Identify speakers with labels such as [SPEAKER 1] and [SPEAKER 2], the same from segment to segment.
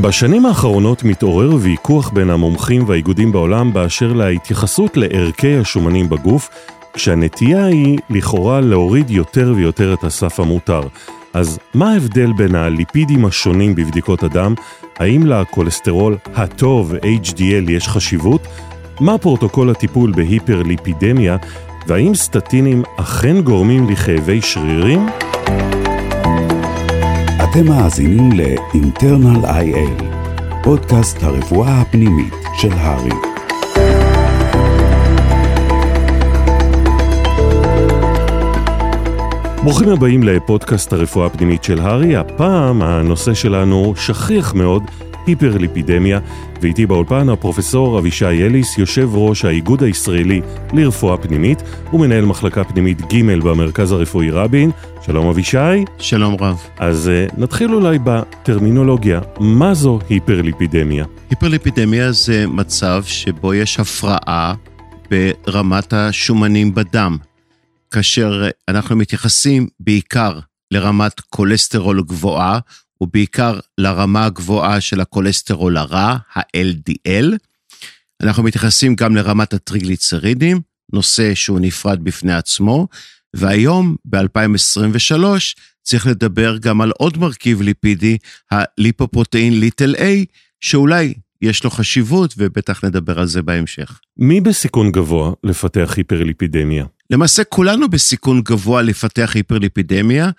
[SPEAKER 1] בשנים האחרונות מתעורר ויכוח בין המומחים והאיגודים בעולם באשר להתייחסות לערכי השומנים בגוף, כשהנטייה היא לכאורה להוריד יותר ויותר את הסף המותר. אז מה ההבדל בין הליפידים השונים בבדיקות הדם? האם לכולסטרול הטוב, HDL, יש חשיבות? מה פרוטוקול הטיפול בהיפרליפידמיה? והאם סטטינים אכן גורמים לכאבי שרירים?
[SPEAKER 2] אתם מאזינים ל-internal IL, פודקאסט הרפואה הפנימית של הרי.
[SPEAKER 1] ברוכים הבאים לפודקאסט הרפואה הפנימית של הרי. הפעם הנושא שלנו שכיח מאוד, היפרליפידמיה, ואיתי באולפן הפרופסור אבישי אליס, יושב ראש האיגוד הישראלי לרפואה פנימית ומנהל מחלקה פנימית ג' במרכז הרפואי רבין. שלום אבישי.
[SPEAKER 3] שלום רב.
[SPEAKER 1] אז uh, נתחיל אולי בטרמינולוגיה, מה זו היפרליפידמיה?
[SPEAKER 3] היפרליפידמיה זה מצב שבו יש הפרעה ברמת השומנים בדם, כאשר אנחנו מתייחסים בעיקר לרמת כולסטרול גבוהה, ובעיקר לרמה הגבוהה של הכולסטרול הרע, ה-LDL. אנחנו מתייחסים גם לרמת הטריגליצרידים, נושא שהוא נפרד בפני עצמו, והיום, ב-2023, צריך לדבר גם על עוד מרכיב ליפידי, הליפופרוטאין ליטל A, שאולי יש לו חשיבות, ובטח נדבר על זה בהמשך.
[SPEAKER 1] מי בסיכון גבוה לפתח היפרליפידמיה?
[SPEAKER 3] למעשה כולנו בסיכון גבוה לפתח היפרליפידמיה,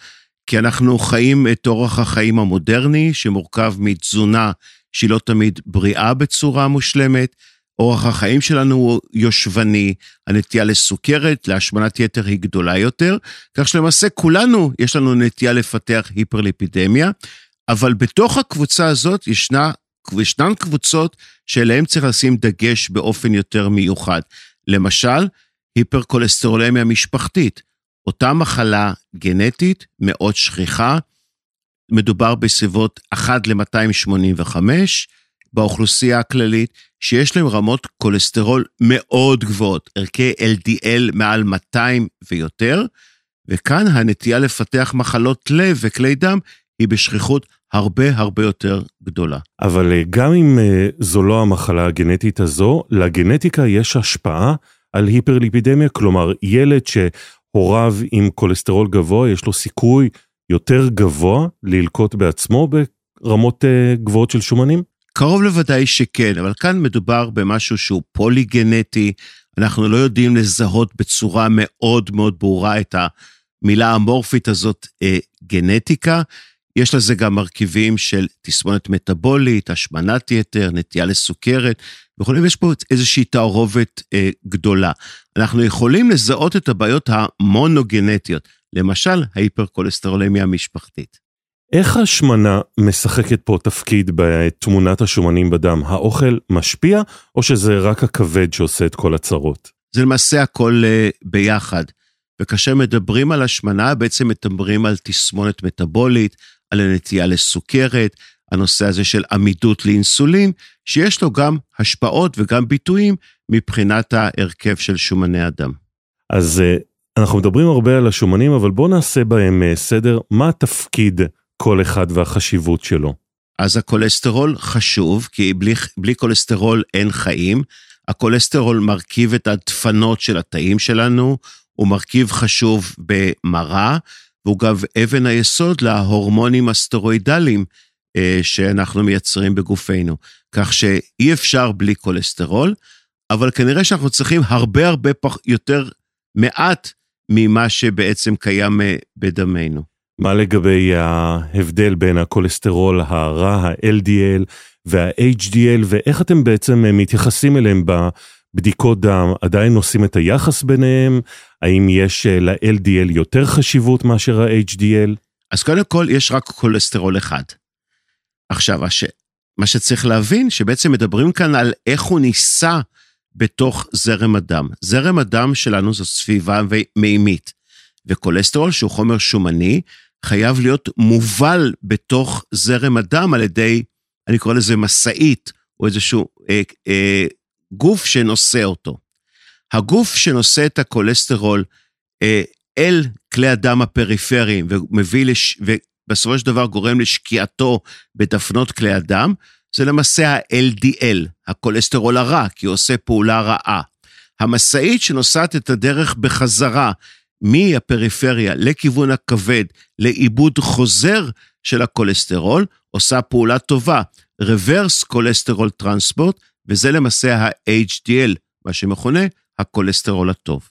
[SPEAKER 3] כי אנחנו חיים את אורח החיים המודרני, שמורכב מתזונה שהיא לא תמיד בריאה בצורה מושלמת, אורח החיים שלנו הוא יושבני, הנטייה לסוכרת, להשמנת יתר היא גדולה יותר, כך שלמעשה כולנו יש לנו נטייה לפתח היפרליפידמיה, אבל בתוך הקבוצה הזאת ישנה, ישנן קבוצות שאליהן צריך לשים דגש באופן יותר מיוחד. למשל, היפרקולסטרולמיה משפחתית, אותה מחלה גנטית מאוד שכיחה, מדובר בסביבות 1 ל-285 באוכלוסייה הכללית, שיש להם רמות כולסטרול מאוד גבוהות, ערכי LDL מעל 200 ויותר, וכאן הנטייה לפתח מחלות לב וכלי דם היא בשכיחות הרבה הרבה יותר גדולה.
[SPEAKER 1] אבל אה, גם אם אה, זו לא המחלה הגנטית הזו, לגנטיקה יש השפעה על היפרליפידמיה, כלומר ילד שהוריו עם כולסטרול גבוה, יש לו סיכוי יותר גבוה ללקוט בעצמו ברמות אה, גבוהות של שומנים?
[SPEAKER 3] קרוב לוודאי שכן, אבל כאן מדובר במשהו שהוא פוליגנטי, אנחנו לא יודעים לזהות בצורה מאוד מאוד ברורה את המילה המורפית הזאת, אה, גנטיקה. יש לזה גם מרכיבים של תסמונת מטבולית, השמנת יתר, נטייה לסוכרת וכולי, ויש פה איזושהי תערובת אה, גדולה. אנחנו יכולים לזהות את הבעיות המונוגנטיות, למשל ההיפרקולסטרולמיה המשפחתית.
[SPEAKER 1] איך השמנה משחקת פה תפקיד בתמונת השומנים בדם? האוכל משפיע, או שזה רק הכבד שעושה את כל הצרות?
[SPEAKER 3] זה למעשה הכל uh, ביחד. וכאשר מדברים על השמנה, בעצם מדברים על תסמונת מטבולית, על הנטייה לסוכרת, הנושא הזה של עמידות לאינסולין, שיש לו גם השפעות וגם ביטויים מבחינת ההרכב של שומני הדם.
[SPEAKER 1] אז uh, אנחנו מדברים הרבה על השומנים, אבל בואו נעשה בהם uh, סדר. מה התפקיד כל אחד והחשיבות שלו.
[SPEAKER 3] אז הכולסטרול חשוב, כי בלי, בלי כולסטרול אין חיים. הכולסטרול מרכיב את הדפנות של התאים שלנו, הוא מרכיב חשוב במרה, והוא גם אבן היסוד להורמונים הסטרואידליים אה, שאנחנו מייצרים בגופנו. כך שאי אפשר בלי כולסטרול, אבל כנראה שאנחנו צריכים הרבה הרבה פח, יותר מעט ממה שבעצם קיים אה, בדמנו.
[SPEAKER 1] מה לגבי ההבדל בין הכולסטרול הרע, ה-LDL וה-HDL, ואיך אתם בעצם מתייחסים אליהם בבדיקות דם? עדיין עושים את היחס ביניהם? האם יש אה, ל-LDL יותר חשיבות מאשר ה-HDL?
[SPEAKER 3] אז קודם כל, יש רק כולסטרול אחד. עכשיו, הש... מה שצריך להבין, שבעצם מדברים כאן על איך הוא נישא בתוך זרם הדם. זרם הדם שלנו זו סביבה מימית, וכולסטרול, שהוא חומר שומני, חייב להיות מובל בתוך זרם הדם על ידי, אני קורא לזה משאית, או איזשהו אה, אה, גוף שנושא אותו. הגוף שנושא את הכולסטרול אה, אל כלי הדם הפריפריים ומביא לש... בסופו של דבר גורם לשקיעתו בדפנות כלי הדם, זה למעשה ה-LDL, הכולסטרול הרע, כי הוא עושה פעולה רעה. המשאית שנוסעת את הדרך בחזרה מהפריפריה לכיוון הכבד לעיבוד חוזר של הכולסטרול, עושה פעולה טובה, reverse כולסטרול transport, וזה למעשה ה-HDL, מה שמכונה הכולסטרול הטוב.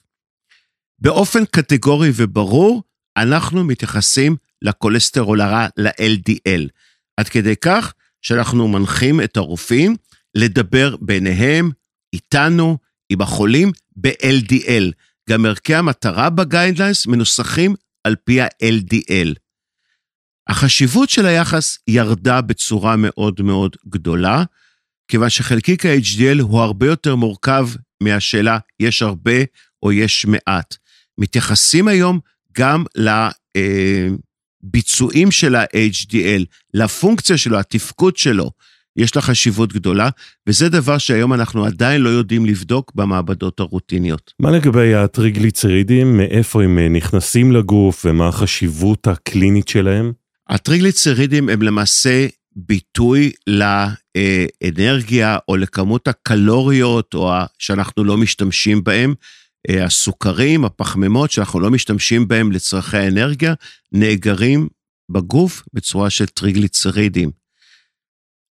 [SPEAKER 3] באופן קטגורי וברור, אנחנו מתייחסים לכולסטרול הרע, ל-LDL, עד כדי כך שאנחנו מנחים את הרופאים לדבר ביניהם, איתנו, עם החולים, ב-LDL. גם ערכי המטרה בגיידליינס מנוסחים על פי ה-LDL. החשיבות של היחס ירדה בצורה מאוד מאוד גדולה, כיוון שחלקיק ה-HDL הוא הרבה יותר מורכב מהשאלה יש הרבה או יש מעט. מתייחסים היום גם לביצועים של ה-HDL, לפונקציה שלו, התפקוד שלו. יש לה חשיבות גדולה, וזה דבר שהיום אנחנו עדיין לא יודעים לבדוק במעבדות הרוטיניות.
[SPEAKER 1] מה לגבי הטריגליצרידים, מאיפה הם נכנסים לגוף ומה החשיבות הקלינית שלהם?
[SPEAKER 3] הטריגליצרידים הם למעשה ביטוי לאנרגיה או לכמות הקלוריות או שאנחנו לא משתמשים בהם. הסוכרים, הפחמימות שאנחנו לא משתמשים בהם לצרכי האנרגיה, נאגרים בגוף בצורה של טריגליצרידים.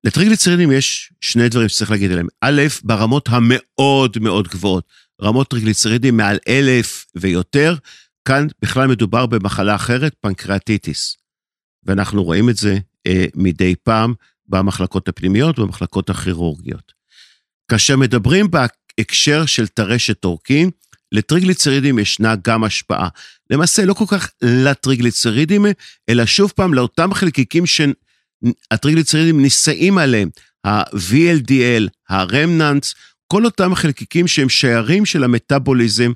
[SPEAKER 3] לטריגליצרידים יש שני דברים שצריך להגיד עליהם. א', ברמות המאוד מאוד גבוהות, רמות טריגליצרידים מעל אלף ויותר, כאן בכלל מדובר במחלה אחרת, פנקריאטיטיס. ואנחנו רואים את זה אה, מדי פעם במחלקות הפנימיות ובמחלקות הכירורגיות. כאשר מדברים בהקשר של טרשת עורקים, לטריגליצרידים ישנה גם השפעה. למעשה לא כל כך לטריגליצרידים, אלא שוב פעם לאותם חלקיקים שהטריגליצרידים נישאים עליהם, ה-VLDL, הרמננטס, כל אותם חלקיקים שהם שיירים של המטאבוליזם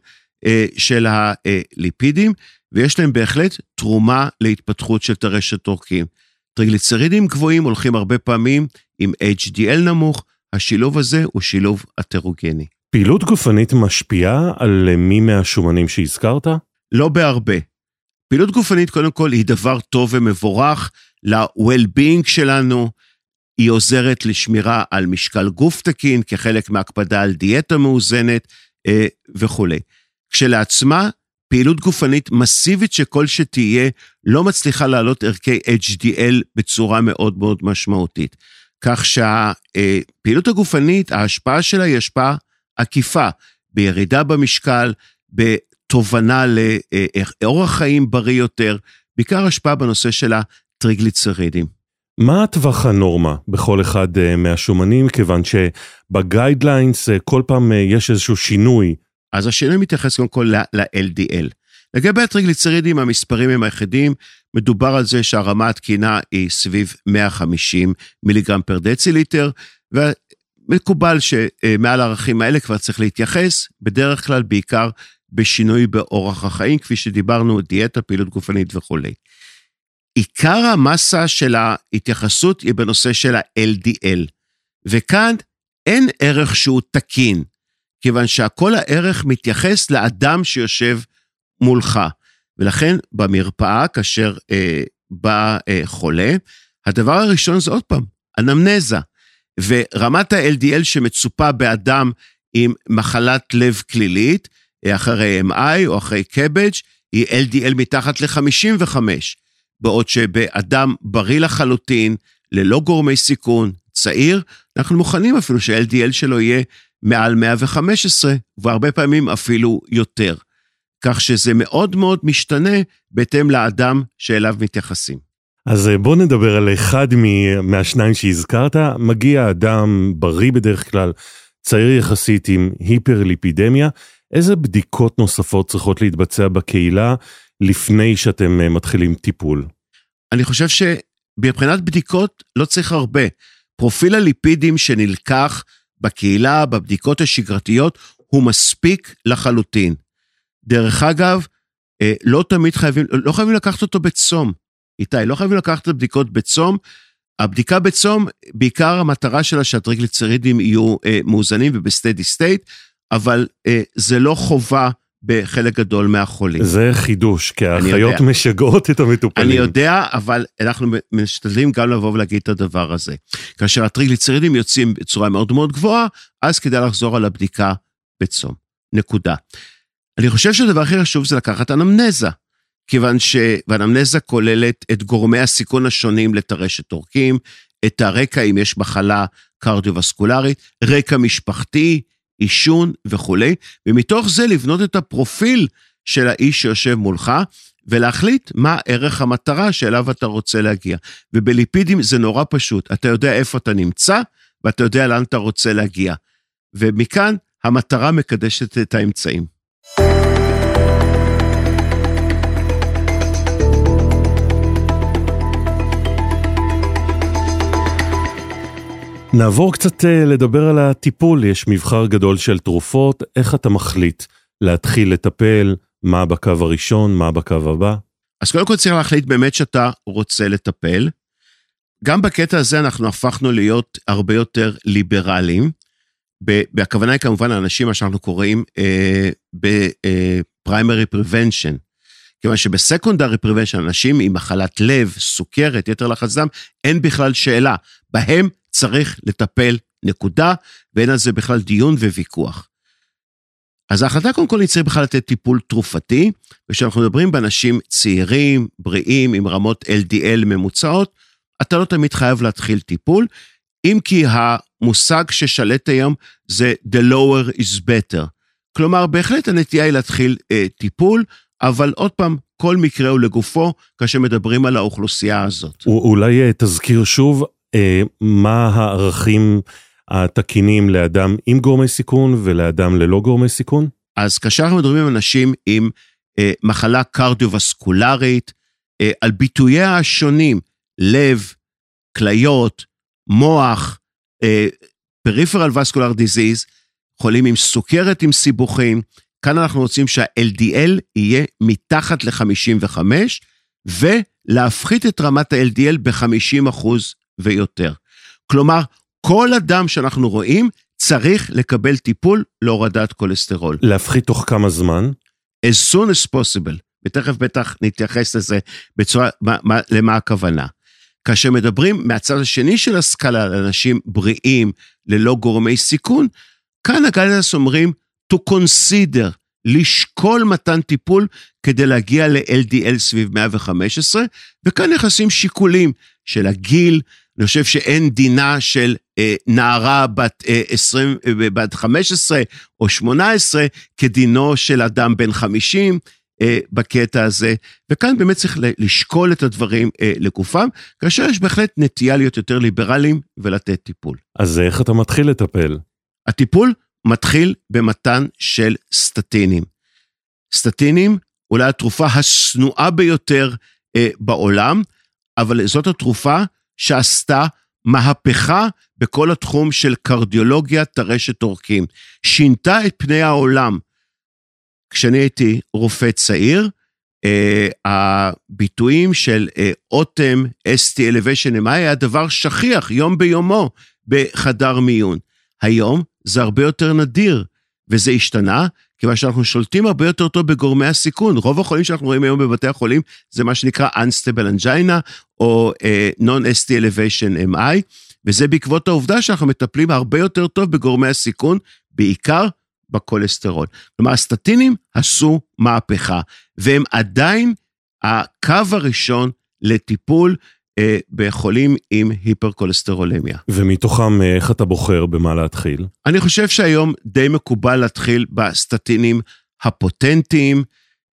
[SPEAKER 3] אה, של הליפידים, ויש להם בהחלט תרומה להתפתחות של טרשת עורקים. טריגליצרידים גבוהים הולכים הרבה פעמים עם HDL נמוך, השילוב הזה הוא שילוב אתרוגני.
[SPEAKER 1] פעילות גופנית משפיעה על מי מהשומנים שהזכרת?
[SPEAKER 3] לא בהרבה. פעילות גופנית קודם כל היא דבר טוב ומבורך ל-well-being שלנו, היא עוזרת לשמירה על משקל גוף תקין כחלק מהקפדה על דיאטה מאוזנת אה, וכולי. כשלעצמה, פעילות גופנית מסיבית שכל שתהיה, לא מצליחה להעלות ערכי HDL בצורה מאוד מאוד משמעותית. כך שהפעילות הגופנית, ההשפעה שלה היא השפעה עקיפה, בירידה במשקל, בתובנה לאורח חיים בריא יותר, בעיקר השפעה בנושא של הטריגליצרידים.
[SPEAKER 1] מה הטווח הנורמה בכל אחד אה, מהשומנים, כיוון שבגיידליינס אה, כל פעם אה, יש איזשהו שינוי?
[SPEAKER 3] אז השינוי מתייחס קודם כל ל-LDL. לגבי הטריגליצרידים, המספרים הם היחידים, מדובר על זה שהרמה התקינה היא סביב 150 מיליגרם פר דציליטר, מקובל שמעל הערכים האלה כבר צריך להתייחס, בדרך כלל בעיקר בשינוי באורח החיים, כפי שדיברנו, דיאטה, פעילות גופנית וכולי. עיקר המסה של ההתייחסות היא בנושא של ה-LDL, וכאן אין ערך שהוא תקין, כיוון שהכל הערך מתייחס לאדם שיושב מולך. ולכן במרפאה, כאשר אה, בא אה, חולה, הדבר הראשון זה עוד פעם, אנמנזה. ורמת ה-LDL שמצופה באדם עם מחלת לב כלילית, אחרי MI או אחרי קבג', היא LDL מתחת ל-55, בעוד שבאדם בריא לחלוטין, ללא גורמי סיכון, צעיר, אנחנו מוכנים אפילו ש-LDL שלו יהיה מעל 115, והרבה פעמים אפילו יותר. כך שזה מאוד מאוד משתנה בהתאם לאדם שאליו מתייחסים.
[SPEAKER 1] אז אה, בוא נדבר על אחד מהשניים שהזכרת. מגיע אדם בריא בדרך כלל, צעיר יחסית עם היפרליפידמיה. איזה בדיקות נוספות צריכות להתבצע בקהילה לפני שאתם אה, מתחילים טיפול?
[SPEAKER 3] אני חושב שמבחינת בדיקות לא צריך הרבה. פרופיל הליפידים שנלקח בקהילה, בבדיקות השגרתיות, הוא מספיק לחלוטין. דרך אגב, אה, לא תמיד חייבים, לא חייבים לקחת אותו בצום. איתי, לא חייבים לקחת את הבדיקות בצום. הבדיקה בצום, בעיקר המטרה שלה שהטריגליצרידים יהיו אה, מאוזנים ובסטדי סטייט, אבל אה, זה לא חובה בחלק גדול מהחולים.
[SPEAKER 1] זה חידוש, כי האחיות. משגעות את המטופלים.
[SPEAKER 3] אני יודע, אבל אנחנו משתדלים גם לבוא ולהגיד את הדבר הזה. כאשר הטריגליצרידים יוצאים בצורה מאוד מאוד גבוהה, אז כדאי לחזור על הבדיקה בצום. נקודה. אני חושב שהדבר הכי חשוב זה לקחת אנמנזה, כיוון שאנמנזה כוללת את גורמי הסיכון השונים לטרשת עורקים, את הרקע אם יש מחלה קרדיו-וסקולרית, רקע משפחתי, עישון וכולי, ומתוך זה לבנות את הפרופיל של האיש שיושב מולך, ולהחליט מה ערך המטרה שאליו אתה רוצה להגיע. ובליפידים זה נורא פשוט, אתה יודע איפה אתה נמצא, ואתה יודע לאן אתה רוצה להגיע. ומכאן המטרה מקדשת את האמצעים.
[SPEAKER 1] נעבור קצת אה, לדבר על הטיפול, יש מבחר גדול של תרופות, איך אתה מחליט להתחיל לטפל, מה בקו הראשון, מה בקו הבא?
[SPEAKER 3] אז קודם כל צריך להחליט באמת שאתה רוצה לטפל. גם בקטע הזה אנחנו הפכנו להיות הרבה יותר ליברליים. הכוונה היא כמובן לאנשים, מה שאנחנו קוראים אה, ב-primary prevention. כיוון שבסקונדרי prevention, אנשים עם מחלת לב, סוכרת, יתר לחץ דם, אין בכלל שאלה. בהם צריך לטפל, נקודה, ואין על זה בכלל דיון וויכוח. אז ההחלטה קודם כל היא צריך בכלל לתת טיפול תרופתי, וכשאנחנו מדברים באנשים צעירים, בריאים, עם רמות LDL ממוצעות, אתה לא תמיד חייב להתחיל טיפול, אם כי המושג ששלט היום זה the lower is better. כלומר, בהחלט הנטייה היא להתחיל אה, טיפול, אבל עוד פעם, כל מקרה הוא לגופו כאשר מדברים על האוכלוסייה הזאת.
[SPEAKER 1] אולי אה, תזכיר שוב מה הערכים התקינים לאדם עם גורמי סיכון ולאדם ללא גורמי סיכון?
[SPEAKER 3] אז כאשר אנחנו מדברים עם אנשים עם אה, מחלה קרדיו-וסקולרית, אה, על ביטוייה השונים, לב, כליות, מוח, אה, פריפרל וסקולר דיזיז, חולים עם סוכרת עם סיבוכים, כאן אנחנו רוצים שה-LDL יהיה מתחת ל-55, ולהפחית את רמת ה-LDL ב-50% ויותר. כלומר, כל אדם שאנחנו רואים צריך לקבל טיפול להורדת כולסטרול.
[SPEAKER 1] להפחית תוך כמה זמן?
[SPEAKER 3] as soon as possible, ותכף בטח נתייחס לזה בצורה, מה, מה, למה הכוונה. כאשר מדברים מהצד השני של הסקאלה על אנשים בריאים ללא גורמי סיכון, כאן הגלנס אומרים to consider, לשקול מתן טיפול כדי להגיע ל-LDL סביב 115, וכאן נכנסים שיקולים של הגיל, אני חושב שאין דינה של אה, נערה בת, אה, 20, אה, בת 15 או 18 כדינו של אדם בן 50 אה, בקטע הזה, וכאן באמת צריך לשקול את הדברים אה, לגופם, כאשר יש בהחלט נטייה להיות יותר ליברליים ולתת טיפול.
[SPEAKER 1] אז איך אתה מתחיל לטפל?
[SPEAKER 3] הטיפול מתחיל במתן של סטטינים. סטטינים, אולי התרופה השנואה ביותר אה, בעולם, אבל זאת התרופה שעשתה מהפכה בכל התחום של קרדיולוגיה טרשת עורקים. שינתה את פני העולם. כשאני הייתי רופא צעיר, אה, הביטויים של אה, אוטם, ST Elevation MI היה דבר שכיח יום ביומו בחדר מיון. היום זה הרבה יותר נדיר, וזה השתנה, כיוון שאנחנו שולטים הרבה יותר טוב בגורמי הסיכון. רוב החולים שאנחנו רואים היום בבתי החולים זה מה שנקרא Unstable Angina, או uh, Non-ST Elevation MI, וזה בעקבות העובדה שאנחנו מטפלים הרבה יותר טוב בגורמי הסיכון, בעיקר בכולסטרול. כלומר, הסטטינים עשו מהפכה, והם עדיין הקו הראשון לטיפול אה, בחולים עם היפרקולסטרולמיה.
[SPEAKER 1] ומתוכם, אה, איך אתה בוחר במה להתחיל?
[SPEAKER 3] אני חושב שהיום די מקובל להתחיל בסטטינים הפוטנטיים,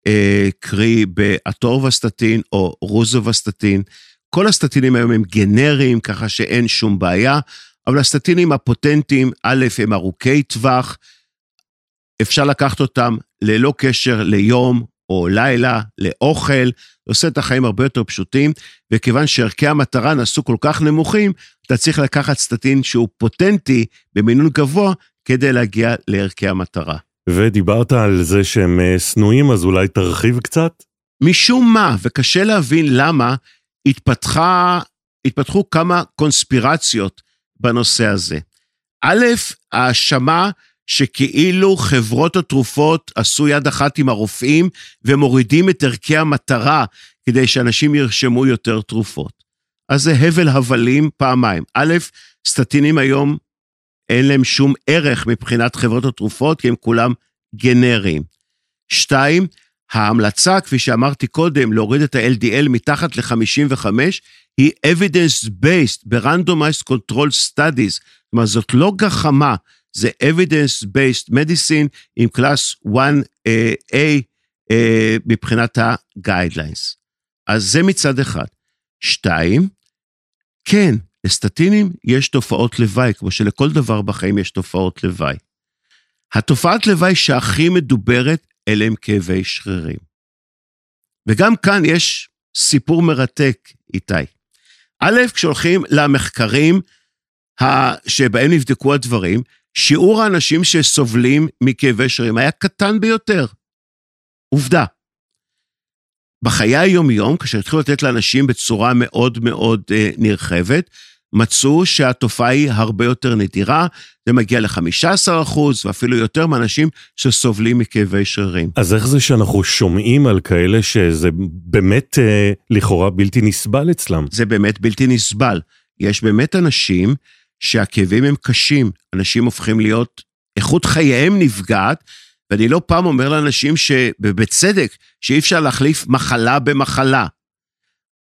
[SPEAKER 3] אה, קרי באטורבסטטין או רוזובסטטין. כל הסטטינים היום הם גנריים, ככה שאין שום בעיה, אבל הסטטינים הפוטנטיים, א', הם ארוכי טווח, אפשר לקחת אותם ללא קשר ליום או לילה, לאוכל, עושה את החיים הרבה יותר פשוטים, וכיוון שערכי המטרה נעשו כל כך נמוכים, אתה צריך לקחת סטטין שהוא פוטנטי במינון גבוה כדי להגיע לערכי המטרה.
[SPEAKER 1] ודיברת על זה שהם אה, שנואים, אז אולי תרחיב קצת?
[SPEAKER 3] משום מה, וקשה להבין למה, התפתחה, התפתחו כמה קונספירציות בנושא הזה. א', האשמה שכאילו חברות התרופות עשו יד אחת עם הרופאים ומורידים את ערכי המטרה כדי שאנשים ירשמו יותר תרופות. אז זה הבל הבלים פעמיים. א', סטטינים היום אין להם שום ערך מבחינת חברות התרופות, כי הם כולם גנריים. שתיים, ההמלצה, כפי שאמרתי קודם, להוריד את ה-LDL מתחת ל-55, היא evidence-based ב-randomized control studies. אומרת, זאת לא גחמה, זה evidence-based medicine עם קלאס 1A uh, uh, מבחינת ה-guidelines. אז זה מצד אחד. שתיים, כן, לסטטינים יש תופעות לוואי, כמו שלכל דבר בחיים יש תופעות לוואי. התופעת לוואי שהכי מדוברת אלה הם כאבי שרירים. וגם כאן יש סיפור מרתק, איתי. א', כשהולכים למחקרים שבהם נבדקו הדברים, שיעור האנשים שסובלים מכאבי שרירים היה קטן ביותר. עובדה. בחיי היום-יום, כאשר התחילו לתת לאנשים בצורה מאוד מאוד אה, נרחבת, מצאו שהתופעה היא הרבה יותר נדירה, זה מגיע ל-15% ואפילו יותר מאנשים שסובלים מכאבי שרירים.
[SPEAKER 1] אז איך זה שאנחנו שומעים על כאלה שזה באמת אה, לכאורה בלתי נסבל אצלם?
[SPEAKER 3] זה באמת בלתי נסבל. יש באמת אנשים שהכאבים הם קשים, אנשים הופכים להיות, איכות חייהם נפגעת, ואני לא פעם אומר לאנשים שבצדק, שאי אפשר להחליף מחלה במחלה.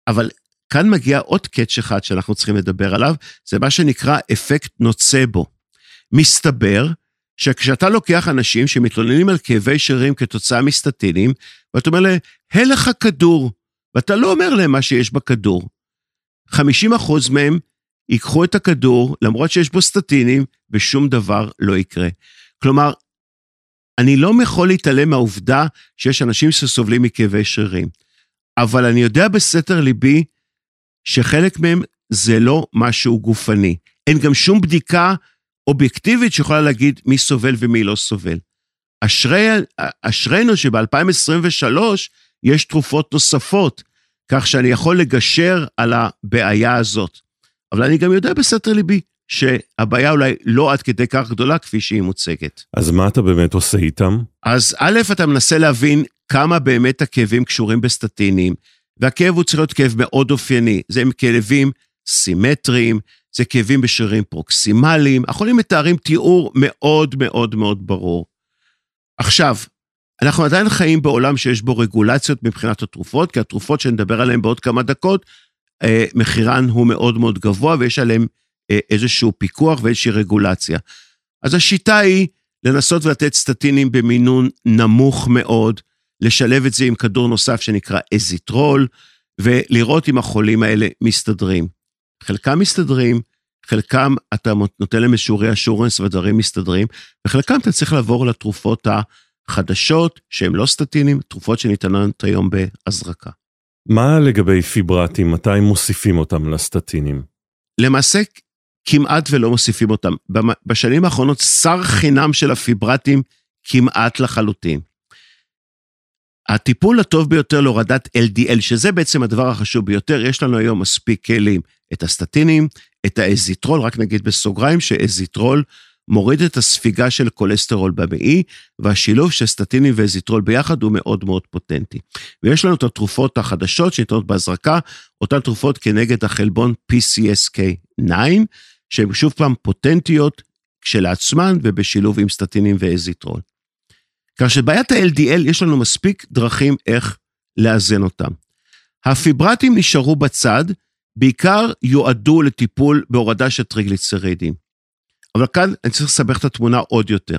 [SPEAKER 3] אבל כאן מגיע עוד קאץ' אחד שאנחנו צריכים לדבר עליו, זה מה שנקרא אפקט נוצבו. מסתבר שכשאתה לוקח אנשים שמתלוננים על כאבי שרירים כתוצאה מסטטינים, ואתה אומר להם, הלך הכדור, ואתה לא אומר להם מה שיש בכדור. 50% מהם ייקחו את הכדור, למרות שיש בו סטטינים, ושום דבר לא יקרה. כלומר, אני לא יכול להתעלם מהעובדה שיש אנשים שסובלים מכאבי שרירים, אבל אני יודע בסתר ליבי שחלק מהם זה לא משהו גופני. אין גם שום בדיקה אובייקטיבית שיכולה להגיד מי סובל ומי לא סובל. אשרי, אשרינו שב-2023 יש תרופות נוספות, כך שאני יכול לגשר על הבעיה הזאת. אבל אני גם יודע בסתר ליבי שהבעיה אולי לא עד כדי כך גדולה כפי שהיא מוצגת.
[SPEAKER 1] אז מה אתה באמת עושה איתם?
[SPEAKER 3] אז א', אתה מנסה להבין כמה באמת הכאבים קשורים בסטטינים, והכאב הוא צריך להיות כאב מאוד אופייני. זה הם כאבים סימטריים, זה כאבים בשרירים פרוקסימליים, החולים מתארים תיאור מאוד מאוד מאוד ברור. עכשיו, אנחנו עדיין חיים בעולם שיש בו רגולציות מבחינת התרופות, כי התרופות שנדבר עליהן בעוד כמה דקות, מחירן הוא מאוד מאוד גבוה ויש עליהן אה, איזשהו פיקוח ואיזושהי רגולציה. אז השיטה היא לנסות ולתת סטטינים במינון נמוך מאוד, לשלב את זה עם כדור נוסף שנקרא אזיטרול, ולראות אם החולים האלה מסתדרים. חלקם מסתדרים, חלקם אתה נותן להם איזשהו אשורנס והדברים מסתדרים, וחלקם אתה צריך לעבור לתרופות החדשות, שהן לא סטטינים, תרופות שניתנות היום בהזרקה.
[SPEAKER 1] מה לגבי פיברטים? מתי מוסיפים אותם לסטטינים?
[SPEAKER 3] למעשה, כמעט ולא מוסיפים אותם. בשנים האחרונות שר חינם של הפיברטים כמעט לחלוטין. הטיפול הטוב ביותר להורדת LDL, שזה בעצם הדבר החשוב ביותר, יש לנו היום מספיק כלים, את הסטטינים, את האזטרול, רק נגיד בסוגריים שאזיטרול מוריד את הספיגה של כולסטרול במעי, והשילוב של סטטינים ואזיטרול ביחד הוא מאוד מאוד פוטנטי. ויש לנו את התרופות החדשות שניתנות בהזרקה, אותן תרופות כנגד החלבון PCSK9, שהן שוב פעם פוטנטיות כשלעצמן ובשילוב עם סטטינים ואזיטרול. כך שבעיית ה-LDL יש לנו מספיק דרכים איך לאזן אותם. הפיברטים נשארו בצד, בעיקר יועדו לטיפול בהורדה של טריגליצרידים. אבל כאן אני צריך לסבך את התמונה עוד יותר.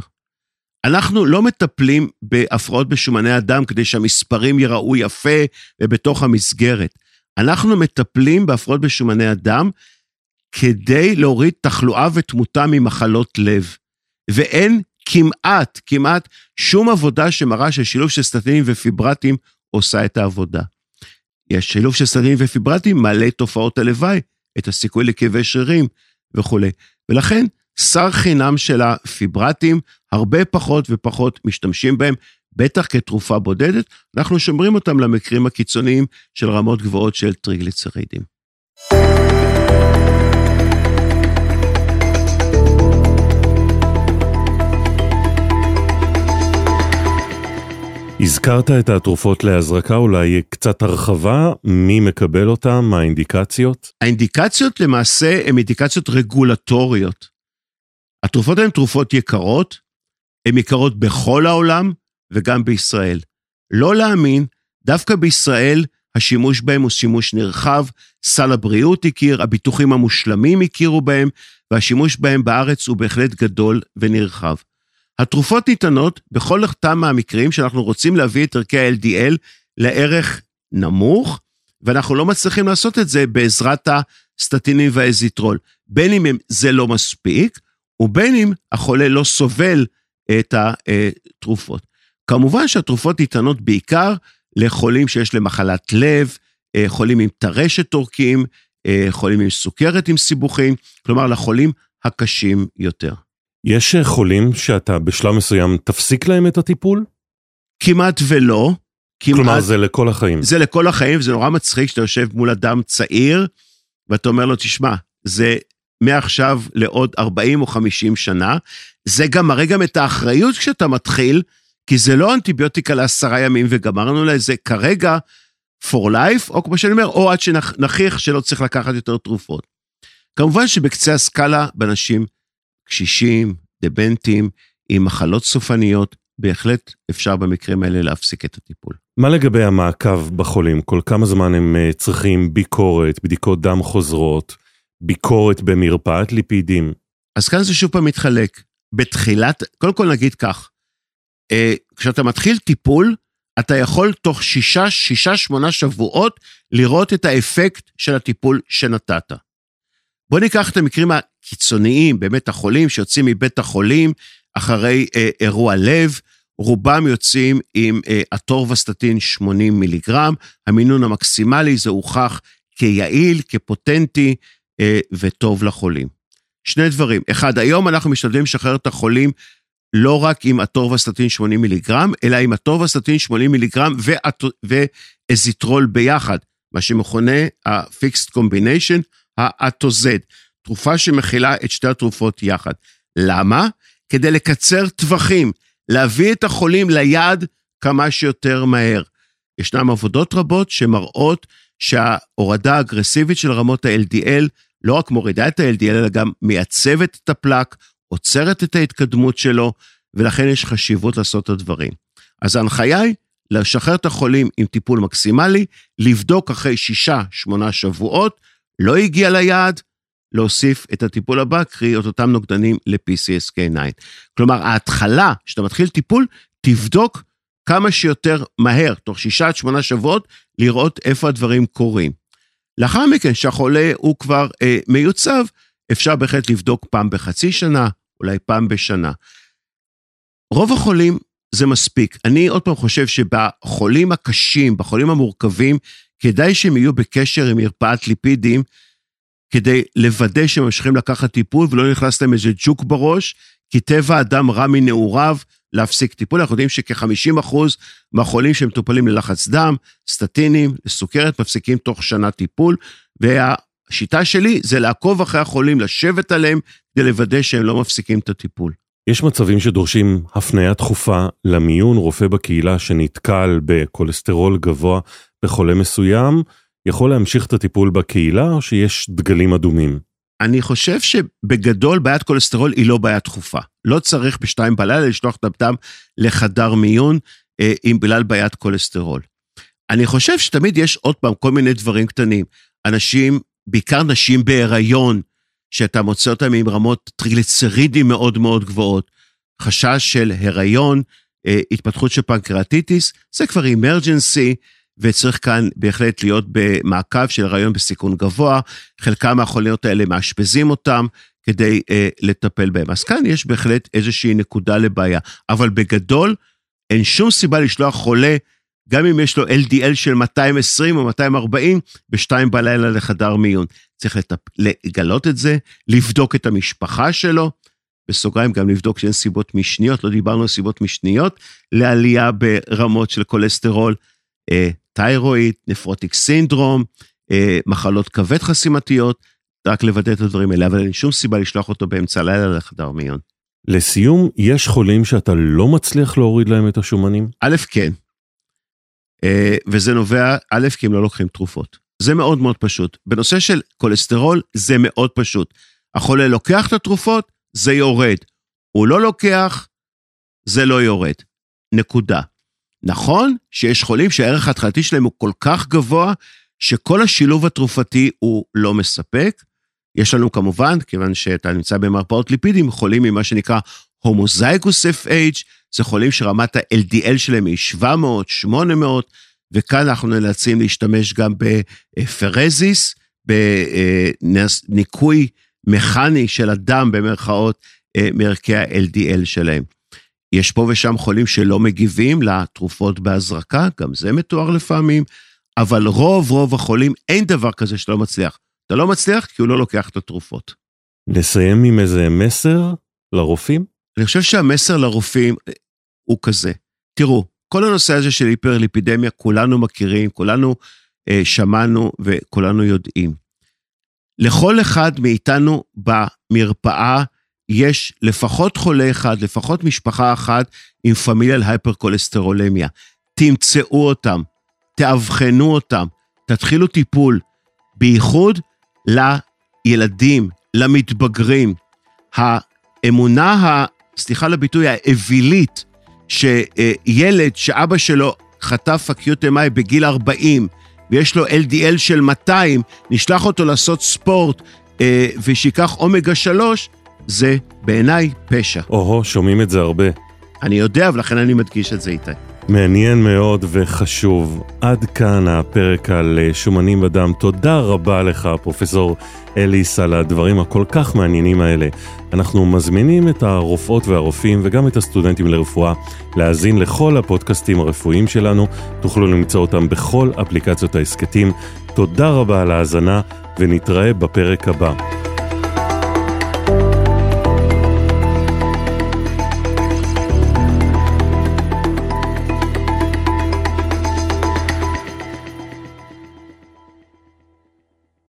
[SPEAKER 3] אנחנו לא מטפלים בהפרעות בשומני הדם כדי שהמספרים ייראו יפה ובתוך המסגרת. אנחנו מטפלים בהפרעות בשומני הדם כדי להוריד תחלואה ותמותה ממחלות לב. ואין כמעט, כמעט שום עבודה שמראה ששילוב של סטטינים ופיברטים עושה את העבודה. יש שילוב של סטטינים ופיברטים מעלה את תופעות הלוואי, את הסיכוי לכאבי שרירים וכולי. ולכן, שר חינם של הפיברטים, הרבה פחות ופחות משתמשים בהם, בטח כתרופה בודדת, אנחנו שומרים אותם למקרים הקיצוניים של רמות גבוהות של טריגליצרידים.
[SPEAKER 1] הזכרת את התרופות להזרקה, אולי קצת הרחבה, מי מקבל אותן, מה האינדיקציות?
[SPEAKER 3] האינדיקציות למעשה הן אינדיקציות רגולטוריות. התרופות הן תרופות יקרות, הן יקרות בכל העולם וגם בישראל. לא להאמין, דווקא בישראל השימוש בהם הוא שימוש נרחב, סל הבריאות הכיר, הביטוחים המושלמים הכירו בהם, והשימוש בהם בארץ הוא בהחלט גדול ונרחב. התרופות ניתנות בכל אותם מהמקרים שאנחנו רוצים להביא את ערכי ה-LDL לערך נמוך, ואנחנו לא מצליחים לעשות את זה בעזרת הסטטינים והאזיטרול. בין אם זה לא מספיק, ובין אם החולה לא סובל את התרופות. כמובן שהתרופות ניתנות בעיקר לחולים שיש להם מחלת לב, אה, חולים עם טרשת עורקים, אה, חולים עם סוכרת עם סיבוכים, כלומר לחולים הקשים יותר.
[SPEAKER 1] יש חולים שאתה בשלב מסוים תפסיק להם את הטיפול?
[SPEAKER 3] כמעט ולא.
[SPEAKER 1] כמעט, כלומר זה לכל החיים.
[SPEAKER 3] זה לכל החיים, וזה נורא מצחיק שאתה יושב מול אדם צעיר, ואתה אומר לו, תשמע, זה מעכשיו לעוד 40 או 50 שנה, זה גם מראה גם את האחריות כשאתה מתחיל, כי זה לא אנטיביוטיקה לעשרה ימים וגמרנו לזה כרגע for life, או כמו שאני אומר, או עד שנכיח שלא צריך לקחת יותר תרופות. כמובן שבקצה הסקאלה, באנשים קשישים, דבנטים, עם מחלות סופניות, בהחלט אפשר במקרים האלה להפסיק את הטיפול.
[SPEAKER 1] מה לגבי המעקב בחולים? כל כמה זמן הם אה, צריכים ביקורת, בדיקות דם חוזרות, ביקורת במרפאת ליפידים?
[SPEAKER 3] אז כאן זה שוב פעם מתחלק. בתחילת, קודם כל נגיד כך, אה, כשאתה מתחיל טיפול, אתה יכול תוך שישה, שישה, שמונה שבועות לראות את האפקט של הטיפול שנתת. בוא ניקח את המקרים הקיצוניים, באמת החולים שיוצאים מבית החולים אחרי אה, אירוע לב, רובם יוצאים עם אה, אטורבסטטין 80 מיליגרם, המינון המקסימלי זה הוכח כיעיל, כפוטנטי וטוב לחולים. שני דברים, אחד, היום אנחנו משתדלים לשחרר את החולים לא רק עם אטורבסטטין 80 מיליגרם, אלא עם אטורבסטטין 80 מיליגרם ואזיטרול ביחד, מה שמכונה ה-Fixed Combination, האטוזד, תרופה שמכילה את שתי התרופות יחד. למה? כדי לקצר טווחים, להביא את החולים ליעד כמה שיותר מהר. ישנן עבודות רבות שמראות שההורדה האגרסיבית של רמות ה-LDL לא רק מורידה את ה-LDL, אלא גם מייצבת את הפלק, עוצרת את ההתקדמות שלו, ולכן יש חשיבות לעשות את הדברים. אז ההנחיה היא לשחרר את החולים עם טיפול מקסימלי, לבדוק אחרי שישה, שמונה שבועות, לא הגיע ליעד, להוסיף את הטיפול הבא, קרי את אותם נוגדנים ל-PCSK9. כלומר, ההתחלה, כשאתה מתחיל טיפול, תבדוק כמה שיותר מהר, תוך שישה עד שמונה שבועות, לראות איפה הדברים קורים. לאחר מכן, כשהחולה הוא כבר אה, מיוצב, אפשר בהחלט לבדוק פעם בחצי שנה, אולי פעם בשנה. רוב החולים זה מספיק. אני עוד פעם חושב שבחולים הקשים, בחולים המורכבים, כדאי שהם יהיו בקשר עם מרפאת ליפידים, כדי לוודא שהם ממשיכים לקחת טיפול ולא נכנס להם איזה ג'וק בראש, כי טבע האדם רע מנעוריו להפסיק טיפול. אנחנו יודעים שכ-50% מהחולים שמטופלים ללחץ דם, סטטינים, לסוכרת, מפסיקים תוך שנה טיפול, והשיטה שלי זה לעקוב אחרי החולים, לשבת עליהם, כדי לוודא שהם לא מפסיקים את הטיפול.
[SPEAKER 1] יש מצבים שדורשים הפניה דחופה למיון, רופא בקהילה שנתקל בכולסטרול גבוה בחולה מסוים, יכול להמשיך את הטיפול בקהילה או שיש דגלים אדומים?
[SPEAKER 3] אני חושב שבגדול בעיית כולסטרול היא לא בעיה דחופה. לא צריך בשתיים בלילה לשלוח את הדם לחדר מיון אה, עם בגלל בעיית כולסטרול. אני חושב שתמיד יש עוד פעם כל מיני דברים קטנים. אנשים, בעיקר נשים בהיריון, שאתה מוצא אותם עם רמות טריגליצרידים מאוד מאוד גבוהות, חשש של הריון, אה, התפתחות של פנקרטיטיס, זה כבר אימרג'נסי, וצריך כאן בהחלט להיות במעקב של הריון בסיכון גבוה. חלקם מהחוליות האלה מאשפזים אותם כדי אה, לטפל בהם. אז כאן יש בהחלט איזושהי נקודה לבעיה. אבל בגדול, אין שום סיבה לשלוח חולה, גם אם יש לו LDL של 220 או 240, בשתיים בלילה לחדר מיון. צריך לטפ... לגלות את זה, לבדוק את המשפחה שלו, בסוגריים גם לבדוק שאין סיבות משניות, לא דיברנו על סיבות משניות, לעלייה ברמות של כולסטרול. אה, תיירואיד, נפרוטיק סינדרום, אה, מחלות כבד חסימתיות, רק לוודא את הדברים האלה, אבל אין שום סיבה לשלוח אותו באמצע הלילה לחדר מיון.
[SPEAKER 1] לסיום, יש חולים שאתה לא מצליח להוריד להם את השומנים?
[SPEAKER 3] א', כן. אה, וזה נובע, א', כי הם לא לוקחים תרופות. זה מאוד מאוד פשוט. בנושא של כולסטרול זה מאוד פשוט. החולה לוקח את התרופות, זה יורד. הוא לא לוקח, זה לא יורד. נקודה. נכון שיש חולים שהערך ההתחלתי שלהם הוא כל כך גבוה, שכל השילוב התרופתי הוא לא מספק. יש לנו כמובן, כיוון שאתה נמצא במרפאות ליפידים, חולים ממה שנקרא הומוזייגוס FH, זה חולים שרמת ה-LDL שלהם היא 700, 800, וכאן אנחנו נאלצים להשתמש גם בפרזיס, בניקוי מכני של הדם, במרכאות, אה, מערכי ה-LDL שלהם. יש פה ושם חולים שלא מגיבים לתרופות בהזרקה, גם זה מתואר לפעמים, אבל רוב רוב החולים אין דבר כזה שאתה לא מצליח. אתה לא מצליח כי הוא לא לוקח את התרופות.
[SPEAKER 1] נסיים עם איזה מסר לרופאים?
[SPEAKER 3] אני חושב שהמסר לרופאים אה, הוא כזה. תראו, כל הנושא הזה של היפרליפידמיה, כולנו מכירים, כולנו אה, שמענו וכולנו יודעים. לכל אחד מאיתנו במרפאה יש לפחות חולה אחד, לפחות משפחה אחת עם פמיליאל הייפרקולסטרולמיה. תמצאו אותם, תאבחנו אותם, תתחילו טיפול, בייחוד לילדים, למתבגרים. האמונה, ה, סליחה על הביטוי, האווילית, שילד שאבא שלו חטף אמאי בגיל 40 ויש לו LDL של 200, נשלח אותו לעשות ספורט אה, ושייקח אומגה 3, זה בעיניי פשע.
[SPEAKER 1] או-הו, שומעים את זה הרבה.
[SPEAKER 3] אני יודע, ולכן אני מדגיש את זה איתי.
[SPEAKER 1] מעניין מאוד וחשוב. עד כאן הפרק על אה, שומנים בדם. תודה רבה לך, פרופסור אליס, על הדברים הכל כך מעניינים האלה. אנחנו מזמינים את הרופאות והרופאים וגם את הסטודנטים לרפואה להאזין לכל הפודקאסטים הרפואיים שלנו. תוכלו למצוא אותם בכל אפליקציות ההסכתים. תודה רבה על ההאזנה, ונתראה בפרק הבא.